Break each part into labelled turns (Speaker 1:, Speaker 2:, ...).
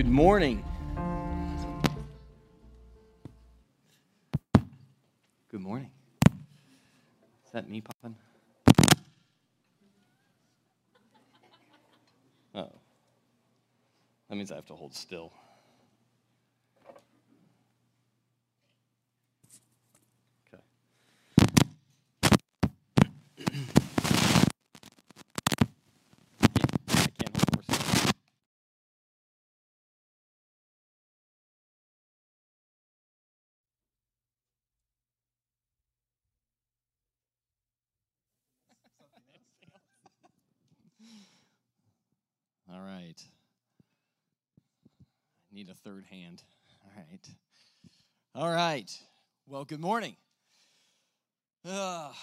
Speaker 1: Good morning. Good morning. Is that me popping? Oh. That means I have to hold still. Okay. I can't hold more still. All right. Need a third hand. All right. All right. Well, good morning. Ah.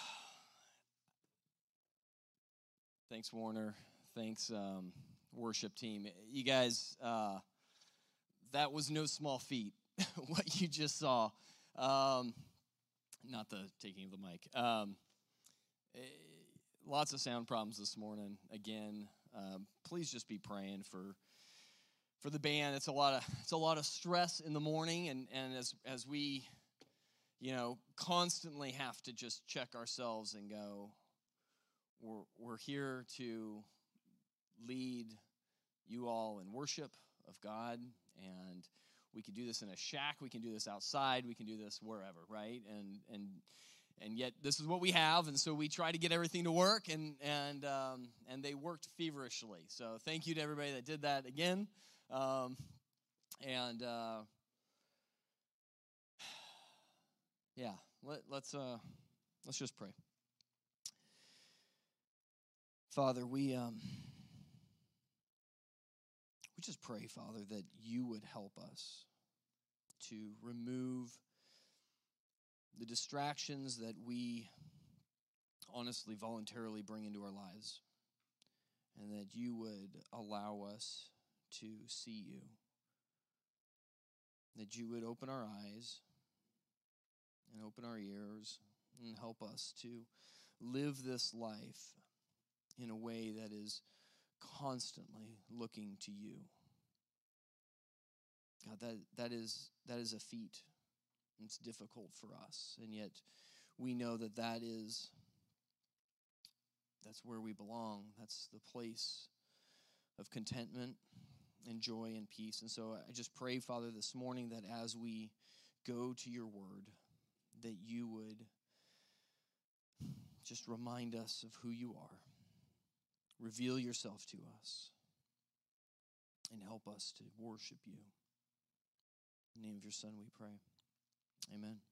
Speaker 1: thanks, Warner. Thanks, um, worship team. You guys, uh, that was no small feat, what you just saw. Um, not the taking of the mic. Um, eh, lots of sound problems this morning. Again, um, please just be praying for for the band. It's a lot of it's a lot of stress in the morning, and and as as we, you know, constantly have to just check ourselves and go, we're we're here to lead you all in worship of God, and we can do this in a shack, we can do this outside, we can do this wherever, right? And and and yet this is what we have and so we try to get everything to work and and um, and they worked feverishly so thank you to everybody that did that again um, and uh, yeah let, let's uh, let's just pray. Father we um, we just pray father that you would help us to remove the distractions that we honestly voluntarily bring into our lives, and that you would allow us to see you, that you would open our eyes and open our ears and help us to live this life in a way that is constantly looking to you. God, that, that is that is a feat it's difficult for us, and yet we know that that is that's where we belong. That's the place of contentment and joy and peace. And so I just pray, Father, this morning that as we go to your word, that you would just remind us of who you are, reveal yourself to us, and help us to worship you. In the name of your Son, we pray. Amen.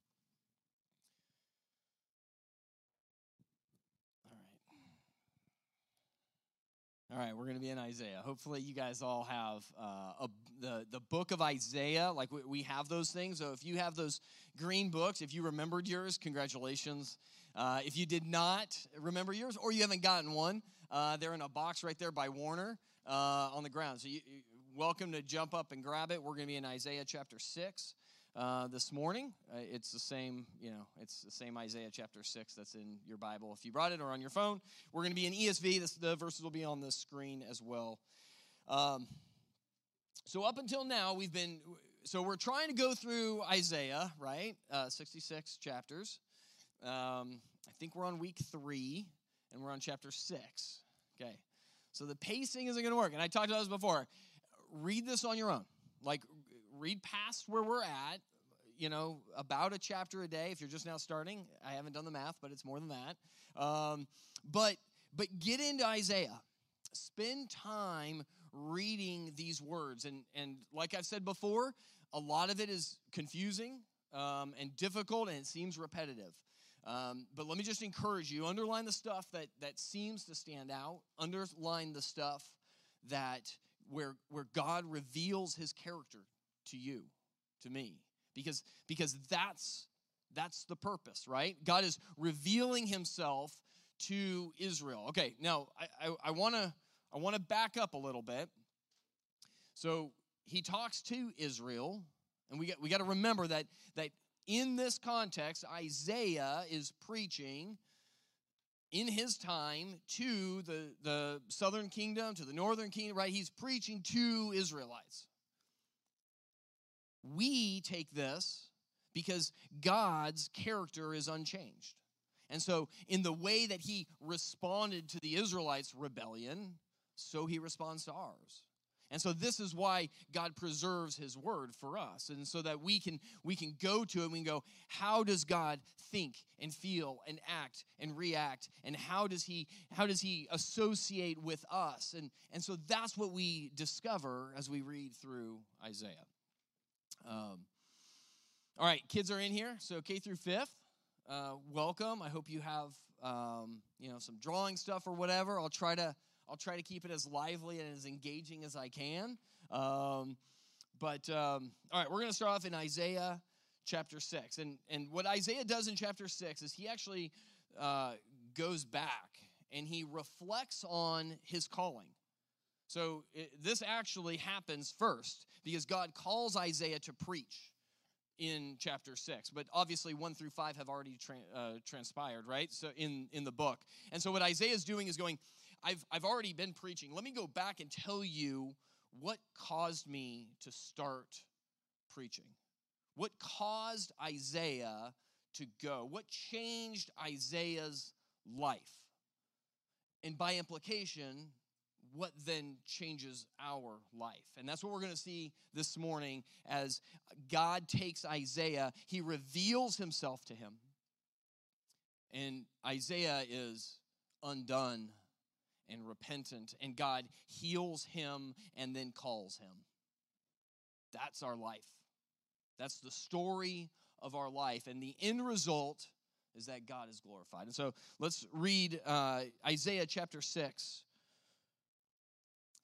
Speaker 1: All right, we're going to be in Isaiah. Hopefully, you guys all have uh, a, the, the book of Isaiah. Like, we, we have those things. So, if you have those green books, if you remembered yours, congratulations. Uh, if you did not remember yours or you haven't gotten one, uh, they're in a box right there by Warner uh, on the ground. So, you, you, welcome to jump up and grab it. We're going to be in Isaiah chapter 6 uh, this morning. Uh, it's the same, you know, it's the same Isaiah chapter 6 that's in your Bible if you brought it or on your phone. We're going to be in ESV. This, the verses will be on the screen as well. Um, so, up until now, we've been, so we're trying to go through Isaiah, right? Uh, 66 chapters. Um, I think we're on week three and we're on chapter 6. Okay. So, the pacing isn't going to work. And I talked about this before. Read this on your own. Like, read past where we're at, you know, about a chapter a day if you're just now starting. I haven't done the math, but it's more than that. Um, but but get into Isaiah. Spend time reading these words, and and like I've said before, a lot of it is confusing um, and difficult, and it seems repetitive. Um, but let me just encourage you: underline the stuff that that seems to stand out. Underline the stuff that where where God reveals His character to you, to me, because because that's that's the purpose, right? God is revealing Himself to Israel. Okay, now I I want to I want to back up a little bit. So He talks to Israel, and we got we got to remember that that in this context, Isaiah is preaching in his time to the, the southern kingdom, to the northern kingdom, right? He's preaching to Israelites. We take this because God's character is unchanged. And so, in the way that he responded to the Israelites' rebellion, so he responds to ours. And so this is why God preserves his word for us. And so that we can we can go to it and go, how does God think and feel and act and react? And how does he how does he associate with us? And and so that's what we discover as we read through Isaiah. Um, all right, kids are in here, so K through fifth. Uh, welcome. I hope you have um, you know some drawing stuff or whatever. I'll try to I'll try to keep it as lively and as engaging as I can. Um, but um, all right, we're going to start off in Isaiah chapter 6. And, and what Isaiah does in chapter 6 is he actually uh, goes back and he reflects on his calling. So it, this actually happens first because God calls Isaiah to preach in chapter 6 but obviously 1 through 5 have already tra- uh, transpired right so in in the book and so what isaiah is doing is going I've, I've already been preaching. Let me go back and tell you what caused me to start preaching. What caused Isaiah to go? What changed Isaiah's life? And by implication, what then changes our life? And that's what we're going to see this morning as God takes Isaiah, he reveals himself to him. And Isaiah is undone and repentant, and God heals him and then calls him. That's our life. That's the story of our life. And the end result is that God is glorified. And so let's read uh, Isaiah chapter 6.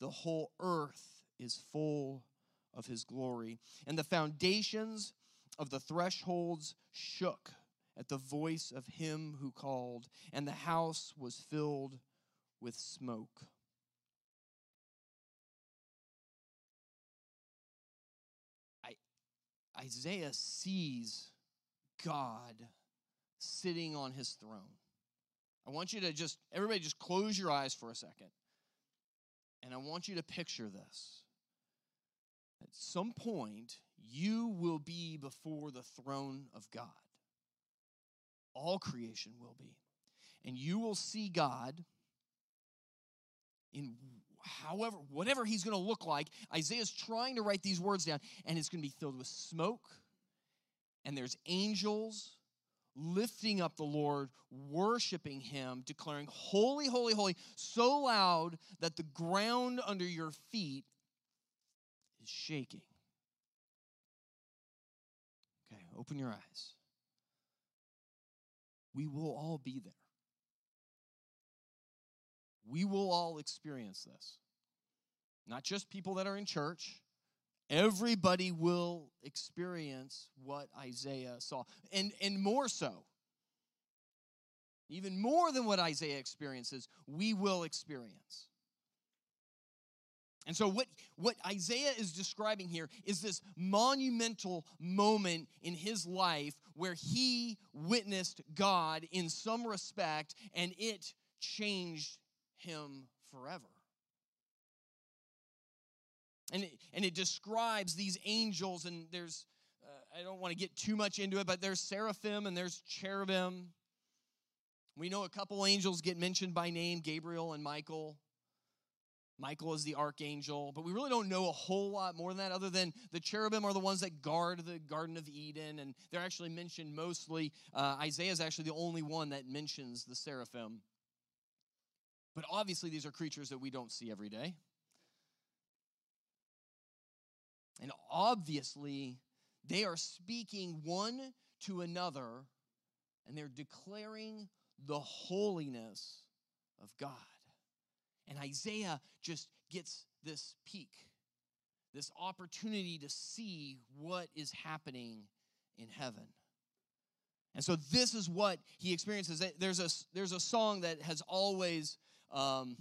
Speaker 1: The whole earth is full of his glory. And the foundations of the thresholds shook at the voice of him who called, and the house was filled with smoke. Isaiah sees God sitting on his throne. I want you to just, everybody, just close your eyes for a second. And I want you to picture this. At some point, you will be before the throne of God. All creation will be. And you will see God in however, whatever he's going to look like, Isaiah's trying to write these words down, and it's going to be filled with smoke, and there's angels lifting up the Lord, worshiping him, declaring, Holy, holy, holy, so loud that the ground under your feet is shaking. Okay, open your eyes. We will all be there we will all experience this. Not just people that are in church, everybody will experience what Isaiah saw. And, and more so, even more than what Isaiah experiences, we will experience. And so, what, what Isaiah is describing here is this monumental moment in his life where he witnessed God in some respect and it changed him forever. And it, and it describes these angels, and there's, uh, I don't want to get too much into it, but there's seraphim and there's cherubim. We know a couple angels get mentioned by name Gabriel and Michael. Michael is the archangel, but we really don't know a whole lot more than that, other than the cherubim are the ones that guard the Garden of Eden, and they're actually mentioned mostly. Uh, Isaiah is actually the only one that mentions the seraphim. But obviously, these are creatures that we don't see every day. And obviously, they are speaking one to another and they're declaring the holiness of God. And Isaiah just gets this peek, this opportunity to see what is happening in heaven. And so this is what he experiences. There's a, there's a song that has always, um,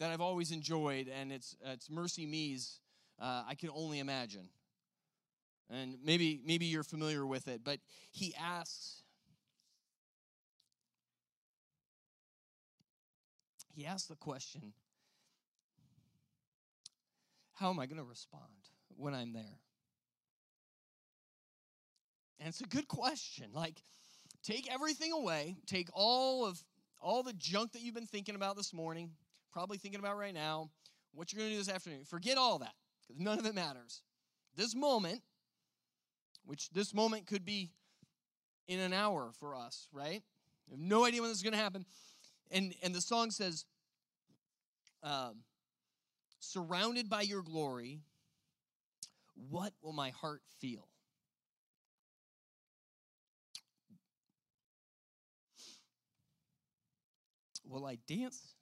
Speaker 1: that I've always enjoyed, and it's, it's MercyMe's, uh, I can only imagine. And maybe, maybe you're familiar with it, but he asks, he asks the question, how am I going to respond when I'm there? And it's a good question. Like, take everything away, take all of all the junk that you've been thinking about this morning, probably thinking about right now, what you're going to do this afternoon. Forget all that, because none of it matters. This moment, which this moment could be in an hour for us, right? We have no idea when this is going to happen. And, and the song says, um, surrounded by your glory, what will my heart feel? Will I dance?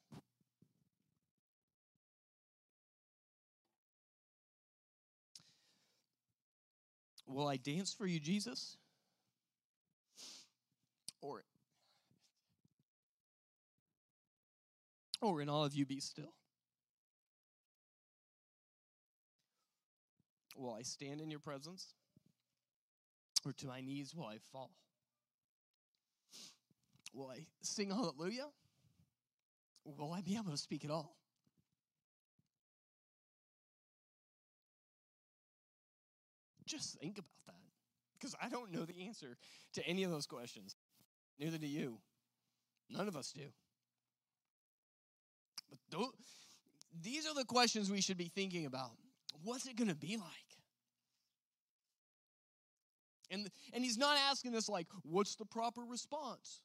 Speaker 1: Will I dance for you, Jesus? Or, or in all of you be still? Will I stand in your presence? Or to my knees will I fall? Will I sing hallelujah? will I be able to speak at all? Just think about that. Because I don't know the answer to any of those questions. Neither do you. None of us do. But th- these are the questions we should be thinking about. What's it going to be like? And, and he's not asking this like, what's the proper response?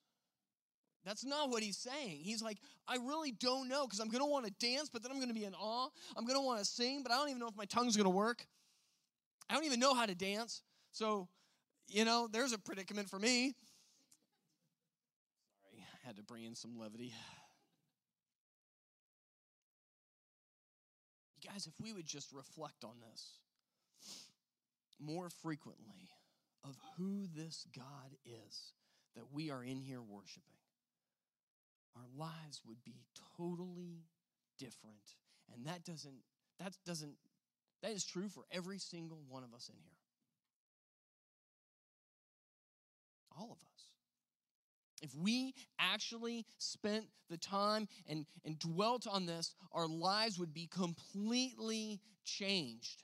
Speaker 1: That's not what he's saying. He's like, I really don't know because I'm going to want to dance, but then I'm going to be in awe. I'm going to want to sing, but I don't even know if my tongue's going to work. I don't even know how to dance. So, you know, there's a predicament for me. Sorry, I had to bring in some levity. You guys, if we would just reflect on this more frequently of who this God is that we are in here worshiping our lives would be totally different. And that doesn't, that doesn't, that is true for every single one of us in here. All of us. If we actually spent the time and, and dwelt on this, our lives would be completely changed.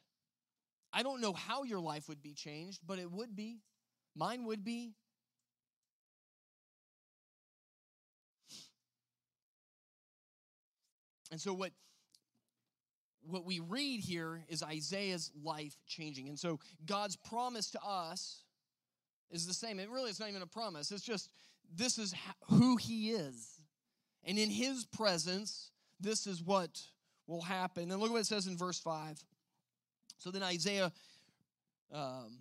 Speaker 1: I don't know how your life would be changed, but it would be. Mine would be. And so what what we read here is Isaiah's life changing. And so God's promise to us is the same. It really it's not even a promise. It's just this is who he is. And in his presence, this is what will happen. And look what it says in verse 5. So then Isaiah um,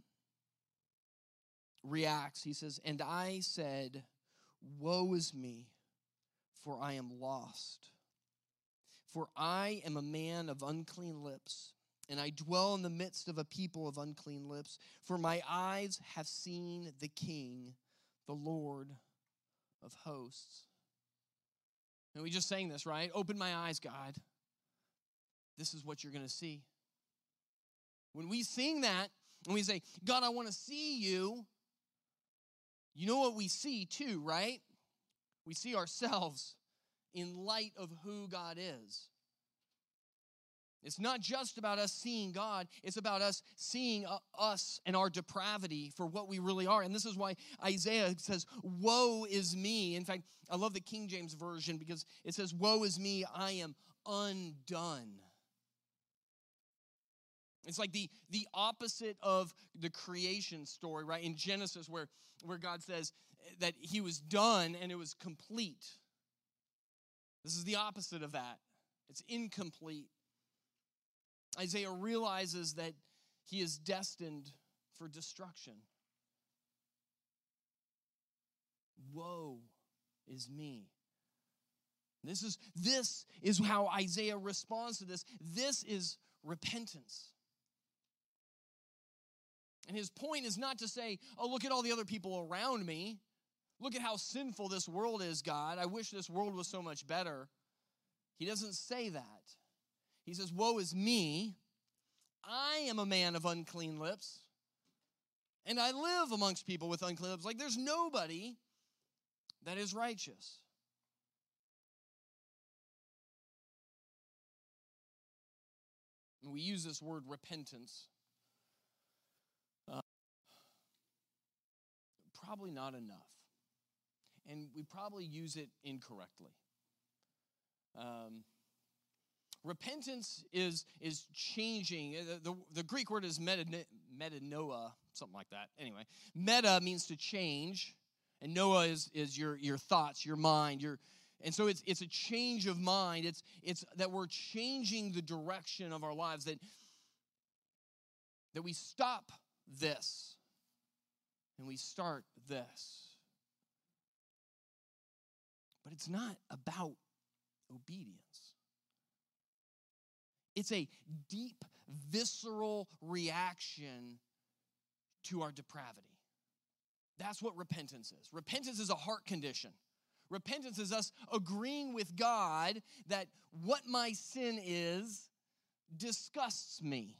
Speaker 1: reacts. He says, And I said, Woe is me, for I am lost for I am a man of unclean lips, and I dwell in the midst of a people of unclean lips. For my eyes have seen the King, the Lord of hosts. And we just sang this, right? Open my eyes, God. This is what you're going to see. When we sing that and we say, God, I want to see you, you know what we see too, right? We see ourselves in light of who God is. It's not just about us seeing God, it's about us seeing uh, us and our depravity for what we really are. And this is why Isaiah says, Woe is me. In fact, I love the King James Version because it says, Woe is me, I am undone. It's like the, the opposite of the creation story, right? In Genesis, where, where God says that he was done and it was complete. This is the opposite of that. It's incomplete. Isaiah realizes that he is destined for destruction. Woe is me. This is, this is how Isaiah responds to this. This is repentance. And his point is not to say, oh, look at all the other people around me. Look at how sinful this world is, God. I wish this world was so much better. He doesn't say that. He says, Woe is me. I am a man of unclean lips, and I live amongst people with unclean lips. Like there's nobody that is righteous. And we use this word repentance. Uh, probably not enough. And we probably use it incorrectly. Um, repentance is, is changing. The, the, the Greek word is metanoia, something like that. Anyway, meta means to change, and Noah is, is your, your thoughts, your mind, your, and so it's, it's a change of mind. It's, it's that we're changing the direction of our lives, that, that we stop this and we start this. But it's not about obedience. It's a deep, visceral reaction to our depravity. That's what repentance is. Repentance is a heart condition. Repentance is us agreeing with God that what my sin is disgusts me.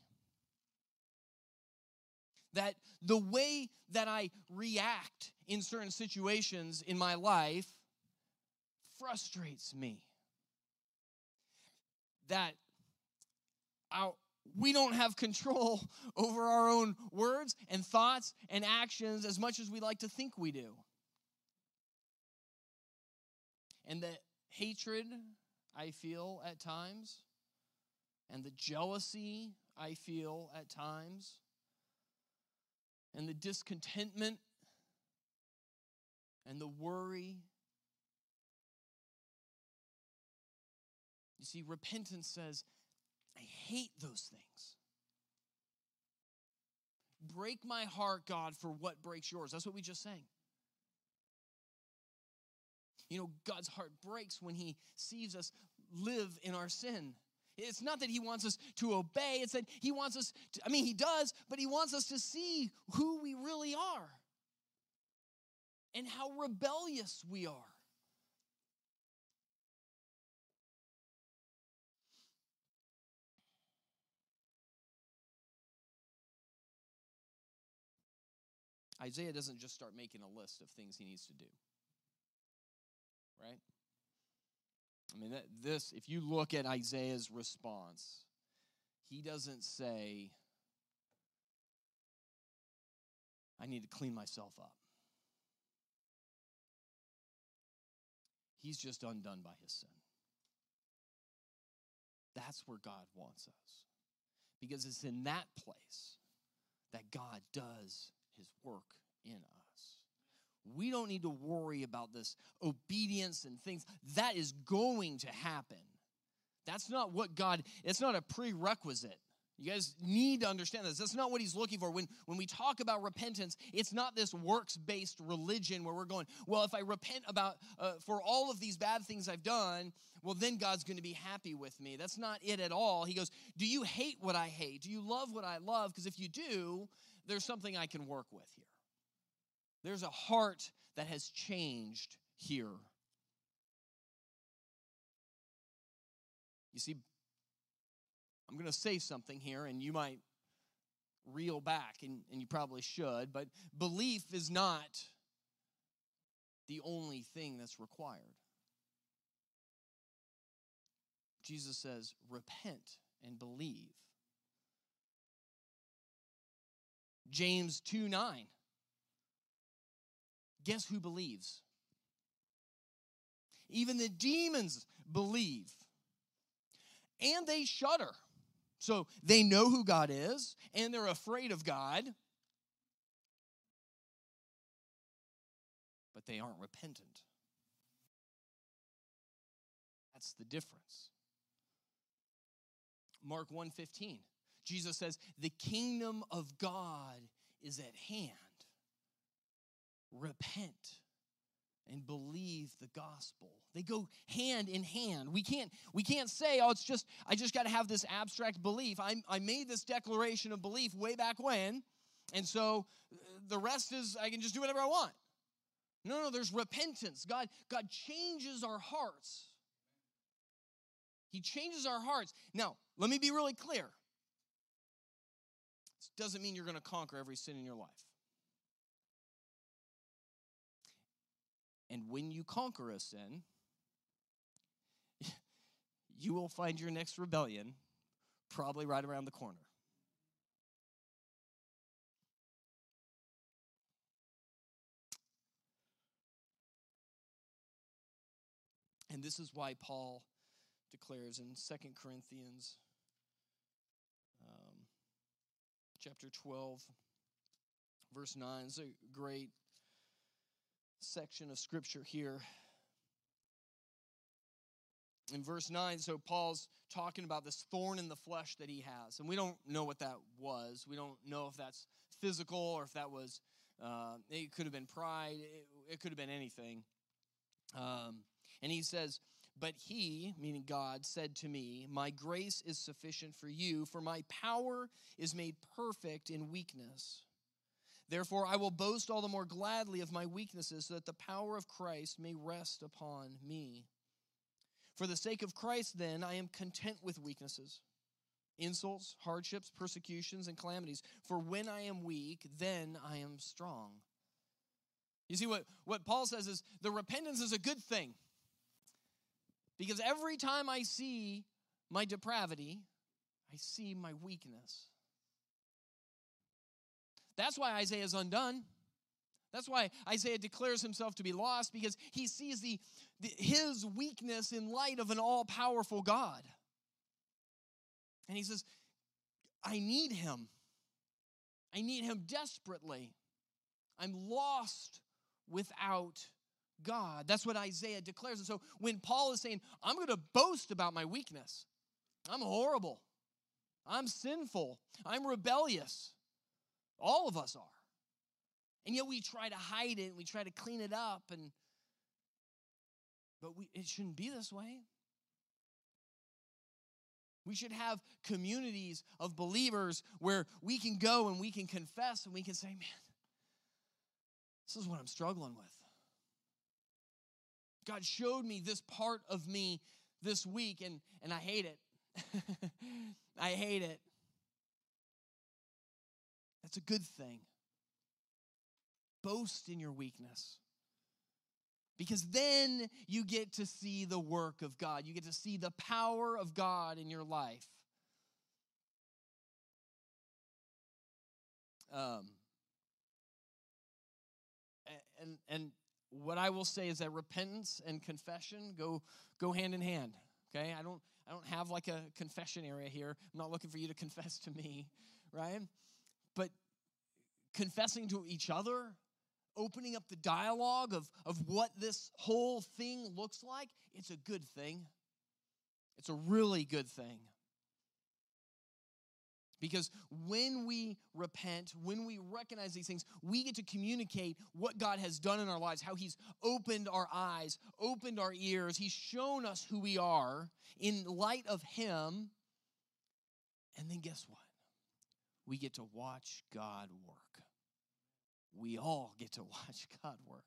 Speaker 1: That the way that I react in certain situations in my life frustrates me. That our, we don't have control over our own words and thoughts and actions as much as we like to think we do. And the hatred I feel at times, and the jealousy I feel at times, and the discontentment and the worry. See, repentance says, I hate those things. Break my heart, God, for what breaks yours. That's what we just sang. You know, God's heart breaks when He sees us live in our sin. It's not that He wants us to obey, it's that He wants us, to, I mean, He does, but He wants us to see who we really are and how rebellious we are. Isaiah doesn't just start making a list of things he needs to do right? I mean, that, this, if you look at Isaiah's response, he doesn't say, I need to clean myself up. He's just undone by his sin. That's where God wants us. Because it's in that place that God does his work in us we don't need to worry about this obedience and things. That is going to happen. That's not what God, it's not a prerequisite. You guys need to understand this. That's not what he's looking for. When, when we talk about repentance, it's not this works based religion where we're going, well, if I repent about uh, for all of these bad things I've done, well, then God's going to be happy with me. That's not it at all. He goes, Do you hate what I hate? Do you love what I love? Because if you do, there's something I can work with here. There's a heart that has changed here. You see, I'm going to say something here, and you might reel back, and, and you probably should, but belief is not the only thing that's required. Jesus says, repent and believe. James 2 9 guess who believes? Even the demons believe. And they shudder. So they know who God is and they're afraid of God, but they aren't repentant. That's the difference. Mark 1:15. Jesus says, "The kingdom of God is at hand." repent and believe the gospel they go hand in hand we can't we can't say oh it's just i just got to have this abstract belief I, I made this declaration of belief way back when And so uh, the rest is I can just do whatever I want. No, no, there's repentance. God, God changes our hearts. He changes our hearts. Now, let me be really clear. This doesn't mean you're going to conquer every sin in your life. And when you conquer a sin, you will find your next rebellion probably right around the corner. And this is why Paul declares in Second Corinthians um, chapter 12, verse 9. It's a great section of scripture here. In verse 9, so Paul's talking about this thorn in the flesh that he has. And we don't know what that was. We don't know if that's physical or if that was, uh, it could have been pride, it, it could have been anything. Um, and he says, But he, meaning God, said to me, My grace is sufficient for you, for my power is made perfect in weakness. Therefore, I will boast all the more gladly of my weaknesses, so that the power of Christ may rest upon me. For the sake of Christ, then, I am content with weaknesses, insults, hardships, persecutions, and calamities. For when I am weak, then I am strong. You see, what, what Paul says is the repentance is a good thing. Because every time I see my depravity, I see my weakness. That's why Isaiah is undone. That's why Isaiah declares himself to be lost because he sees the, the his weakness in light of an all-powerful God. And he says, I need him. I need him desperately. I'm lost without God. That's what Isaiah declares. And so when Paul is saying, I'm going to boast about my weakness, I'm horrible, I'm sinful, I'm rebellious. All of us are. And yet we try to hide it and we try to clean it up and but we, it shouldn't be this way. We should have communities of believers where we can go and we can confess and we can say, man, this is what I'm struggling with. God showed me this part of me this week, and, and I hate it. I hate it. That's a good thing. Boast in your weakness. Because then you get to see the work of God. You get to see the power of God in your life. Um, and, and what I will say is that repentance and confession go go hand in hand. Okay, I don't I don't have like a confession area here. I'm not looking for you to confess to me, right? But confessing to each other, opening up the dialogue of, of what this whole thing looks like, it's a good thing. It's a really good thing. Because when we repent, when we recognize these things, we get to communicate what God has done in our lives, how He's opened our eyes, opened our ears, He's shown us who we are in light of Him. And then guess what? We get to watch God work. We all get to watch God work.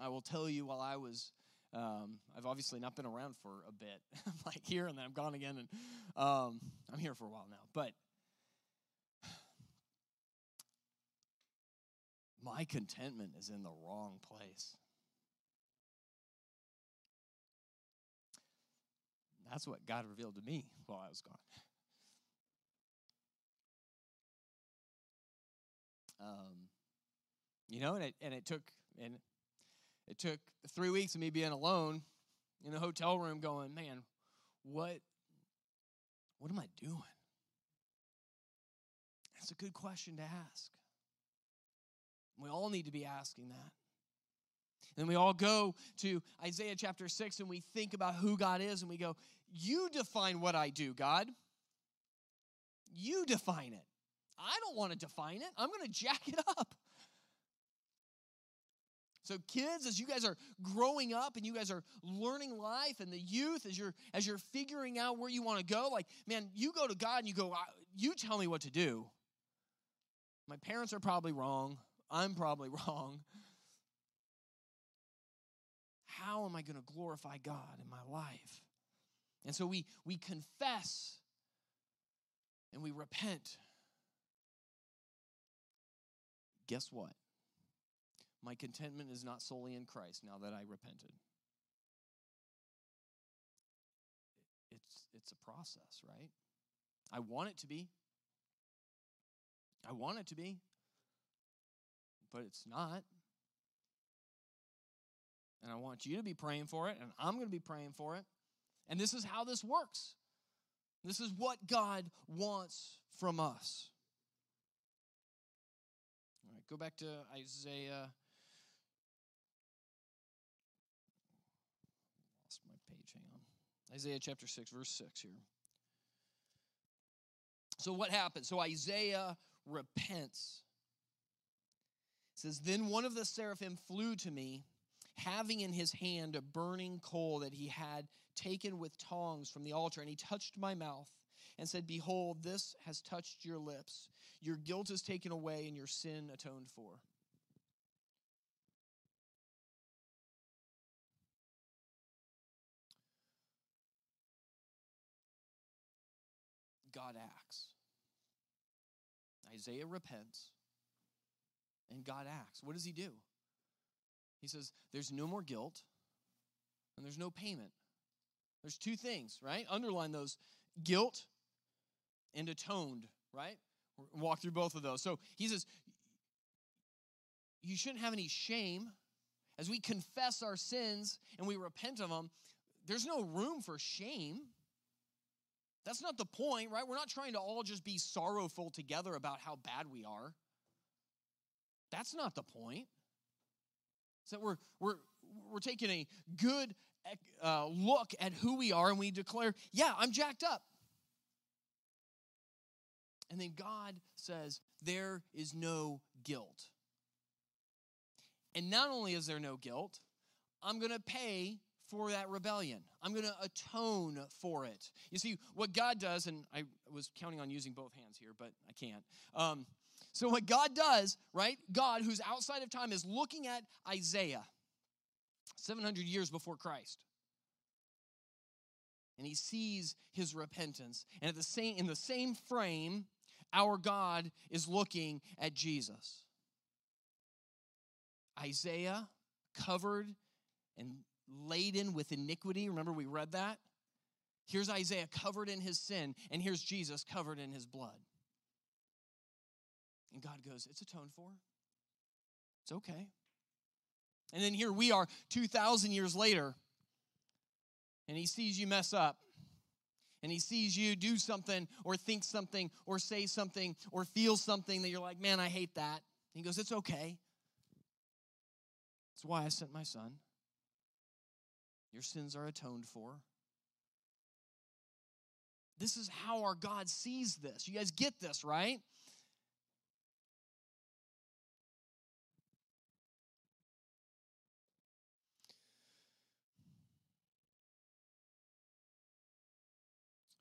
Speaker 1: I will tell you while I was um, I've obviously not been around for a bit. I'm like here and then I'm gone again, and um, I'm here for a while now. But my contentment is in the wrong place. That's what God revealed to me while I was gone. Um, you know, and it, and it took, and it took three weeks of me being alone in a hotel room going, man, what, what am I doing? That's a good question to ask. We all need to be asking that. And we all go to Isaiah chapter 6 and we think about who God is and we go, You define what I do, God. You define it. I don't want to define it. I'm going to jack it up. So kids, as you guys are growing up and you guys are learning life and the youth as you're as you're figuring out where you want to go, like man, you go to God and you go, you tell me what to do. My parents are probably wrong. I'm probably wrong. How am I going to glorify God in my life? And so we we confess and we repent. Guess what? My contentment is not solely in Christ now that I repented. It's, it's a process, right? I want it to be. I want it to be, but it's not. And I want you to be praying for it, and I'm going to be praying for it. And this is how this works. This is what God wants from us. All right, go back to Isaiah Isaiah chapter 6, verse 6 here. So, what happens? So, Isaiah repents. It says, Then one of the seraphim flew to me, having in his hand a burning coal that he had taken with tongs from the altar, and he touched my mouth and said, Behold, this has touched your lips. Your guilt is taken away, and your sin atoned for. Isaiah repents, and God acts. What does he do? He says, There's no more guilt, and there's no payment. There's two things, right? Underline those guilt and atoned, right? walk through both of those. So he says, You shouldn't have any shame. As we confess our sins and we repent of them, there's no room for shame. That's not the point, right? We're not trying to all just be sorrowful together about how bad we are. That's not the point. So we're we're we're taking a good uh, look at who we are and we declare, yeah, I'm jacked up. And then God says, there is no guilt. And not only is there no guilt, I'm going to pay for that rebellion. I'm going to atone for it. You see, what God does, and I was counting on using both hands here, but I can't. Um, so, what God does, right? God, who's outside of time, is looking at Isaiah 700 years before Christ. And he sees his repentance. And at the same, in the same frame, our God is looking at Jesus. Isaiah covered and laden with iniquity. Remember, we read that? Here's Isaiah covered in his sin, and here's Jesus covered in his blood. And God goes, It's atoned for. It's okay. And then here we are 2,000 years later, and he sees you mess up. And he sees you do something or think something or say something or feel something that you're like, man, I hate that. He goes, It's okay. That's why I sent my son. Your sins are atoned for. This is how our God sees this. You guys get this, right?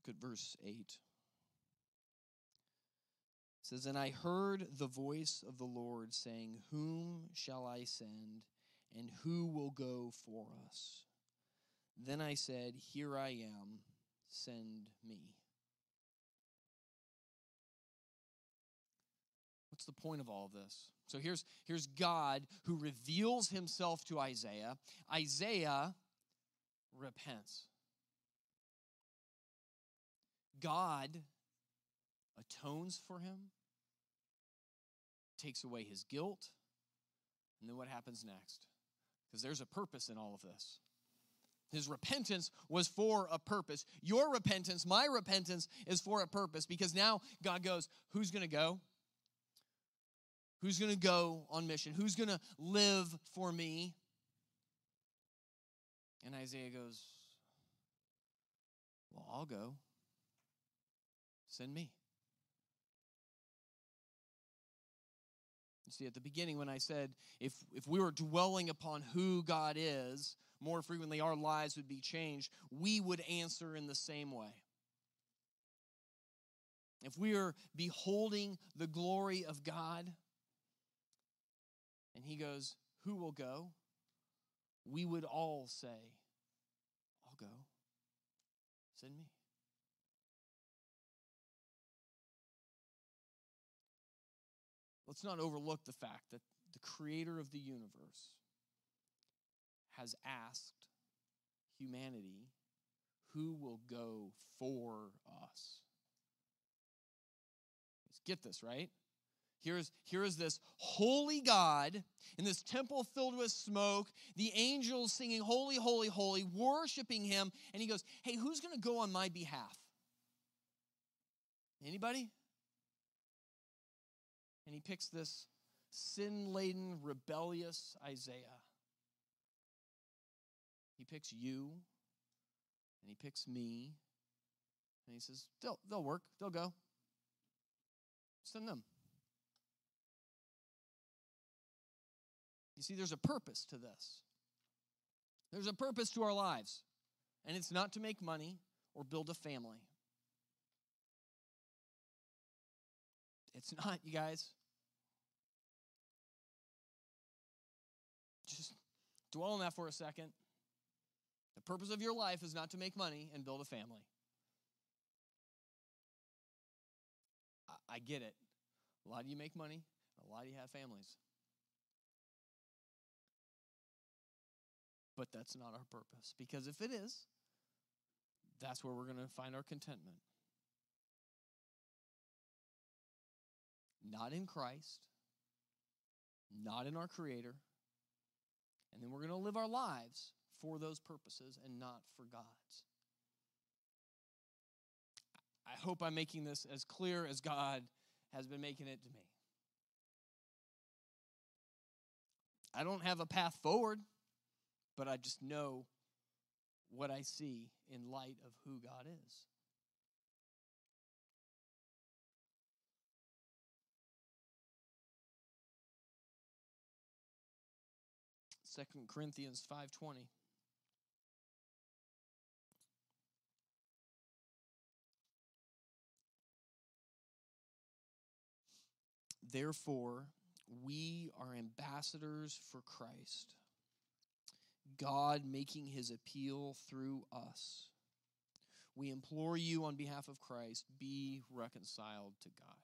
Speaker 1: Look at verse 8. It says, And I heard the voice of the Lord saying, Whom shall I send, and who will go for us? Then I said, Here I am, send me. What's the point of all of this? So here's, here's God who reveals himself to Isaiah. Isaiah repents. God atones for him, takes away his guilt, and then what happens next? Because there's a purpose in all of this. His repentance was for a purpose. Your repentance, my repentance, is for a purpose because now God goes, Who's going to go? Who's going to go on mission? Who's going to live for me? And Isaiah goes, Well, I'll go. Send me. You See, at the beginning, when I said if, if we were dwelling upon who God is, more frequently our lives would be changed, we would answer in the same way. If we are beholding the glory of God, and He goes, Who will go? We would all say, I'll go. Send me. Let's not overlook the fact that the creator of the universe has asked humanity who will go for us. Let's get this, right? Here's, here is this holy God in this temple filled with smoke, the angels singing, Holy, Holy, Holy, worshiping him. And he goes, Hey, who's going to go on my behalf? Anybody? And he picks this sin laden, rebellious Isaiah. He picks you, and he picks me, and he says, They'll, they'll work, they'll go. Send them. You see, there's a purpose to this. There's a purpose to our lives, and it's not to make money or build a family. It's not, you guys. Just dwell on that for a second. The purpose of your life is not to make money and build a family. I, I get it. A lot of you make money, a lot of you have families. But that's not our purpose. Because if it is, that's where we're going to find our contentment. Not in Christ, not in our Creator. And then we're going to live our lives for those purposes and not for God's. I hope I'm making this as clear as God has been making it to me. I don't have a path forward, but I just know what I see in light of who God is. Second Corinthians 5:20 Therefore, we are ambassadors for Christ, God making his appeal through us. We implore you on behalf of Christ, be reconciled to God.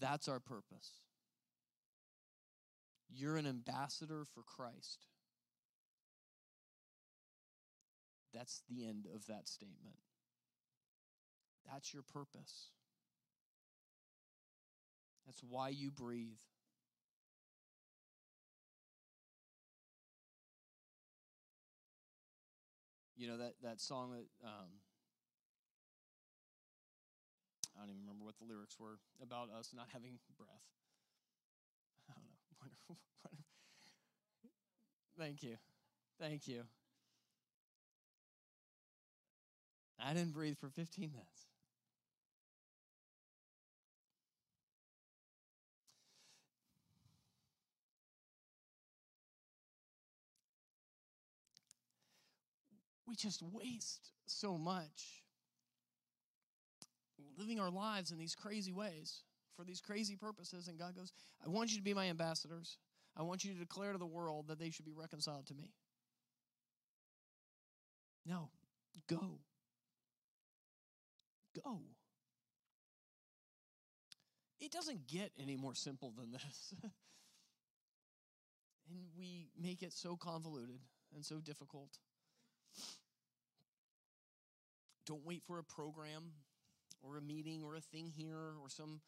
Speaker 1: That's our purpose. You're an ambassador for Christ. That's the end of that statement. That's your purpose. That's why you breathe. You know that that song that um, I don't even remember what the lyrics were about us not having breath. I don't know. Wonderful. Thank you. Thank you. I didn't breathe for 15 minutes. We just waste so much living our lives in these crazy ways for these crazy purposes. And God goes, I want you to be my ambassadors. I want you to declare to the world that they should be reconciled to me. No, go. Go. It doesn't get any more simple than this. and we make it so convoluted and so difficult. Don't wait for a program or a meeting or a thing here or some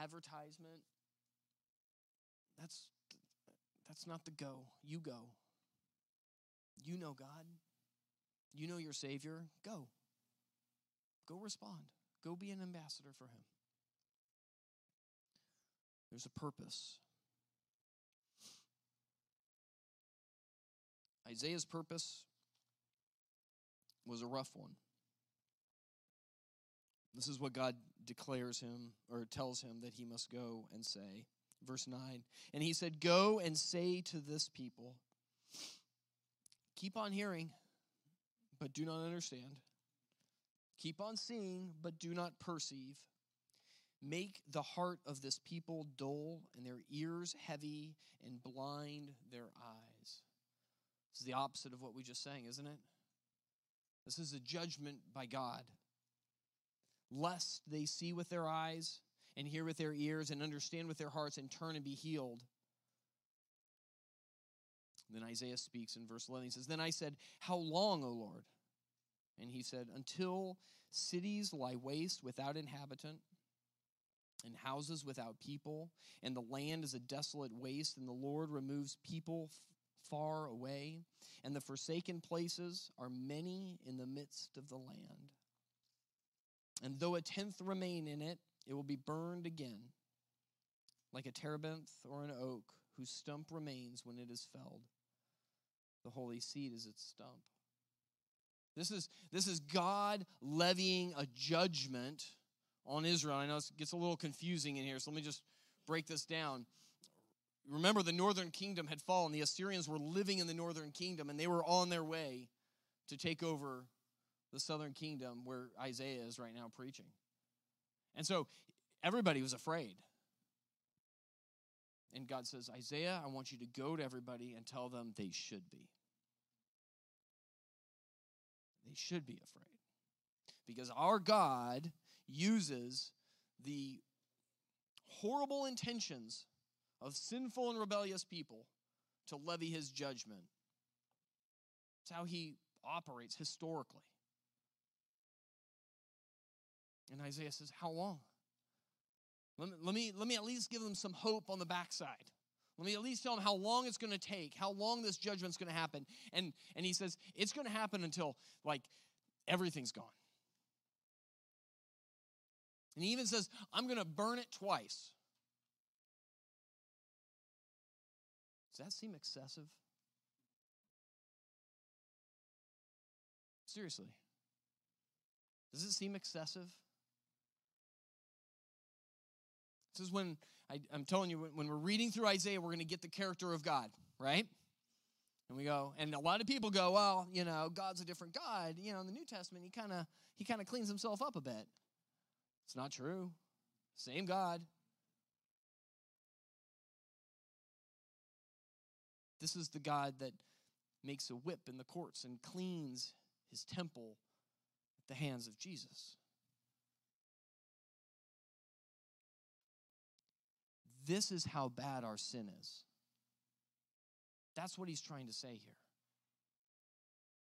Speaker 1: advertisement. That's that's not the go. You go. You know God. You know your Savior. Go. Go respond. Go be an ambassador for Him. There's a purpose. Isaiah's purpose was a rough one. This is what God declares him or tells him that he must go and say. Verse 9. And he said, Go and say to this people, keep on hearing, but do not understand. Keep on seeing, but do not perceive. Make the heart of this people dull and their ears heavy and blind their eyes. This is the opposite of what we just sang, isn't it? This is a judgment by God. Lest they see with their eyes and hear with their ears and understand with their hearts and turn and be healed. Then Isaiah speaks in verse 11. He says, Then I said, How long, O Lord? And he said, Until cities lie waste without inhabitant, and houses without people, and the land is a desolate waste, and the Lord removes people far away, and the forsaken places are many in the midst of the land. And though a tenth remain in it, it will be burned again, like a terebinth or an oak whose stump remains when it is felled. The holy seed is its stump. This is, this is God levying a judgment on Israel. I know it gets a little confusing in here, so let me just break this down. Remember, the northern kingdom had fallen. The Assyrians were living in the northern kingdom, and they were on their way to take over the southern kingdom where Isaiah is right now preaching. And so everybody was afraid. And God says, Isaiah, I want you to go to everybody and tell them they should be. They should be afraid. Because our God uses the horrible intentions of sinful and rebellious people to levy his judgment. It's how he operates historically. And Isaiah says, How long? Let me, let me, let me at least give them some hope on the backside. Let me at least tell them how long it's going to take, how long this judgment's going to happen. And, and he says, It's going to happen until, like, everything's gone. And he even says, I'm going to burn it twice. Does that seem excessive? Seriously. Does it seem excessive? This is when I, am telling you, when we're reading through Isaiah, we're going to get the character of God, right? And we go, and a lot of people go, well, you know, God's a different God. You know, in the New Testament, he kind of he kind of cleans himself up a bit. It's not true. Same God. This is the God that makes a whip in the courts and cleans his temple at the hands of Jesus. This is how bad our sin is. That's what he's trying to say here.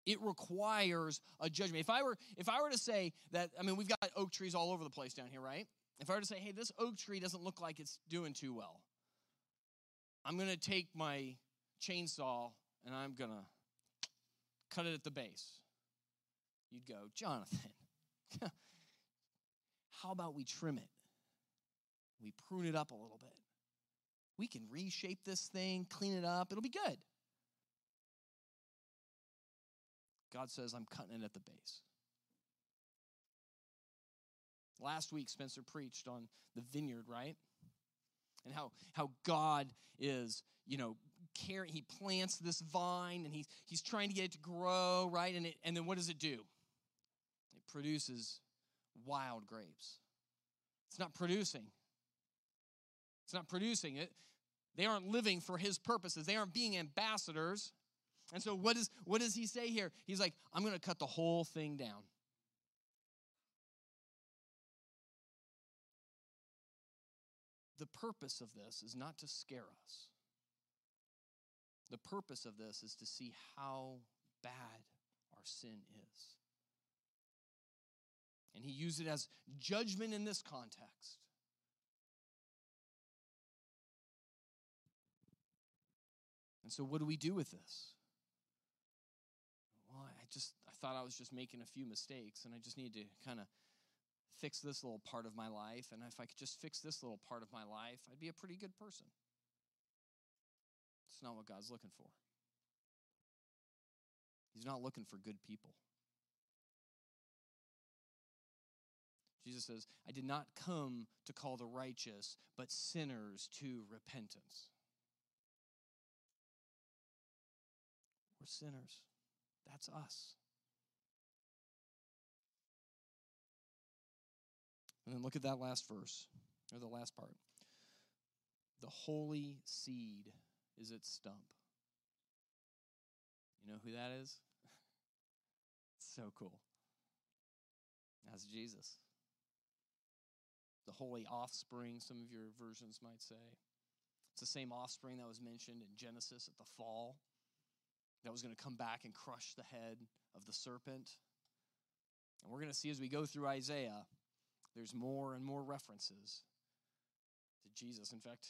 Speaker 1: It requires a judgment. If I were if I were to say that I mean we've got oak trees all over the place down here, right? If I were to say, "Hey, this oak tree doesn't look like it's doing too well." I'm going to take my chainsaw and I'm going to cut it at the base. You'd go, "Jonathan, how about we trim it? We prune it up a little bit. We can reshape this thing, clean it up, it'll be good. God says, I'm cutting it at the base. Last week, Spencer preached on the vineyard, right? And how, how God is, you know, caring. He plants this vine and he's, he's trying to get it to grow, right? And, it, and then what does it do? It produces wild grapes. It's not producing. It's not producing it. They aren't living for his purposes. They aren't being ambassadors. And so what, is, what does he say here? He's like, I'm going to cut the whole thing down. The purpose of this is not to scare us. The purpose of this is to see how bad our sin is. And he used it as judgment in this context. And so, what do we do with this? Well, I just I thought I was just making a few mistakes, and I just need to kind of fix this little part of my life. And if I could just fix this little part of my life, I'd be a pretty good person. It's not what God's looking for. He's not looking for good people. Jesus says, I did not come to call the righteous, but sinners to repentance. We're sinners. That's us. And then look at that last verse, or the last part. The holy seed is its stump. You know who that is? so cool. That's Jesus. The holy offspring, some of your versions might say. It's the same offspring that was mentioned in Genesis at the fall, that was going to come back and crush the head of the serpent. And we're going to see as we go through Isaiah there's more and more references to Jesus. In fact,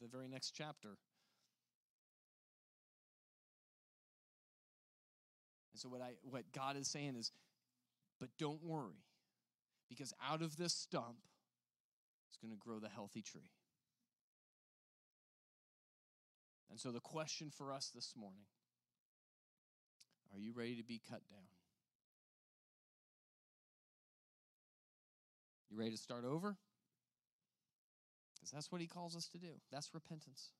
Speaker 1: the very next chapter. And so what I what God is saying is but don't worry because out of this stump is going to grow the healthy tree. And so the question for us this morning, are you ready to be cut down? You ready to start over? Because that's what he calls us to do. That's repentance.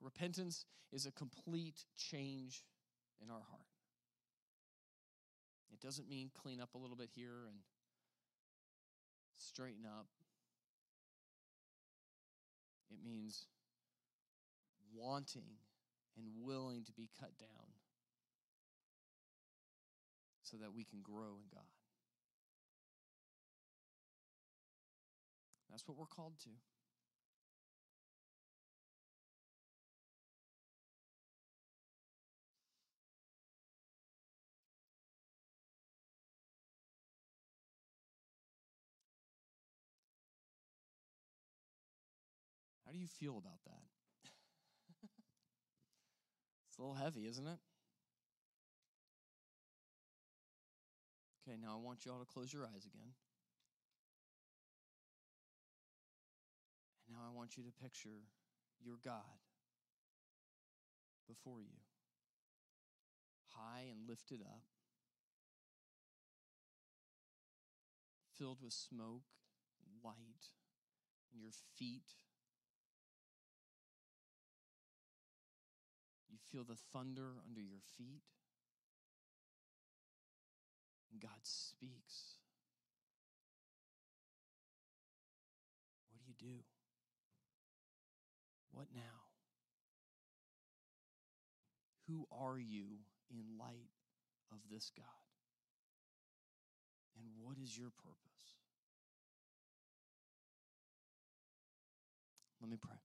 Speaker 1: Repentance is a complete change in our heart. It doesn't mean clean up a little bit here and straighten up. It means wanting and willing to be cut down so that we can grow in God. That's what we're called to. How do you feel about that? It's a little heavy, isn't it? Okay, now I want you all to close your eyes again. And Now I want you to picture your God before you, high and lifted up, filled with smoke light, and your feet. Feel the thunder under your feet. And God speaks. What do you do? What now? Who are you in light of this God? And what is your purpose? Let me pray.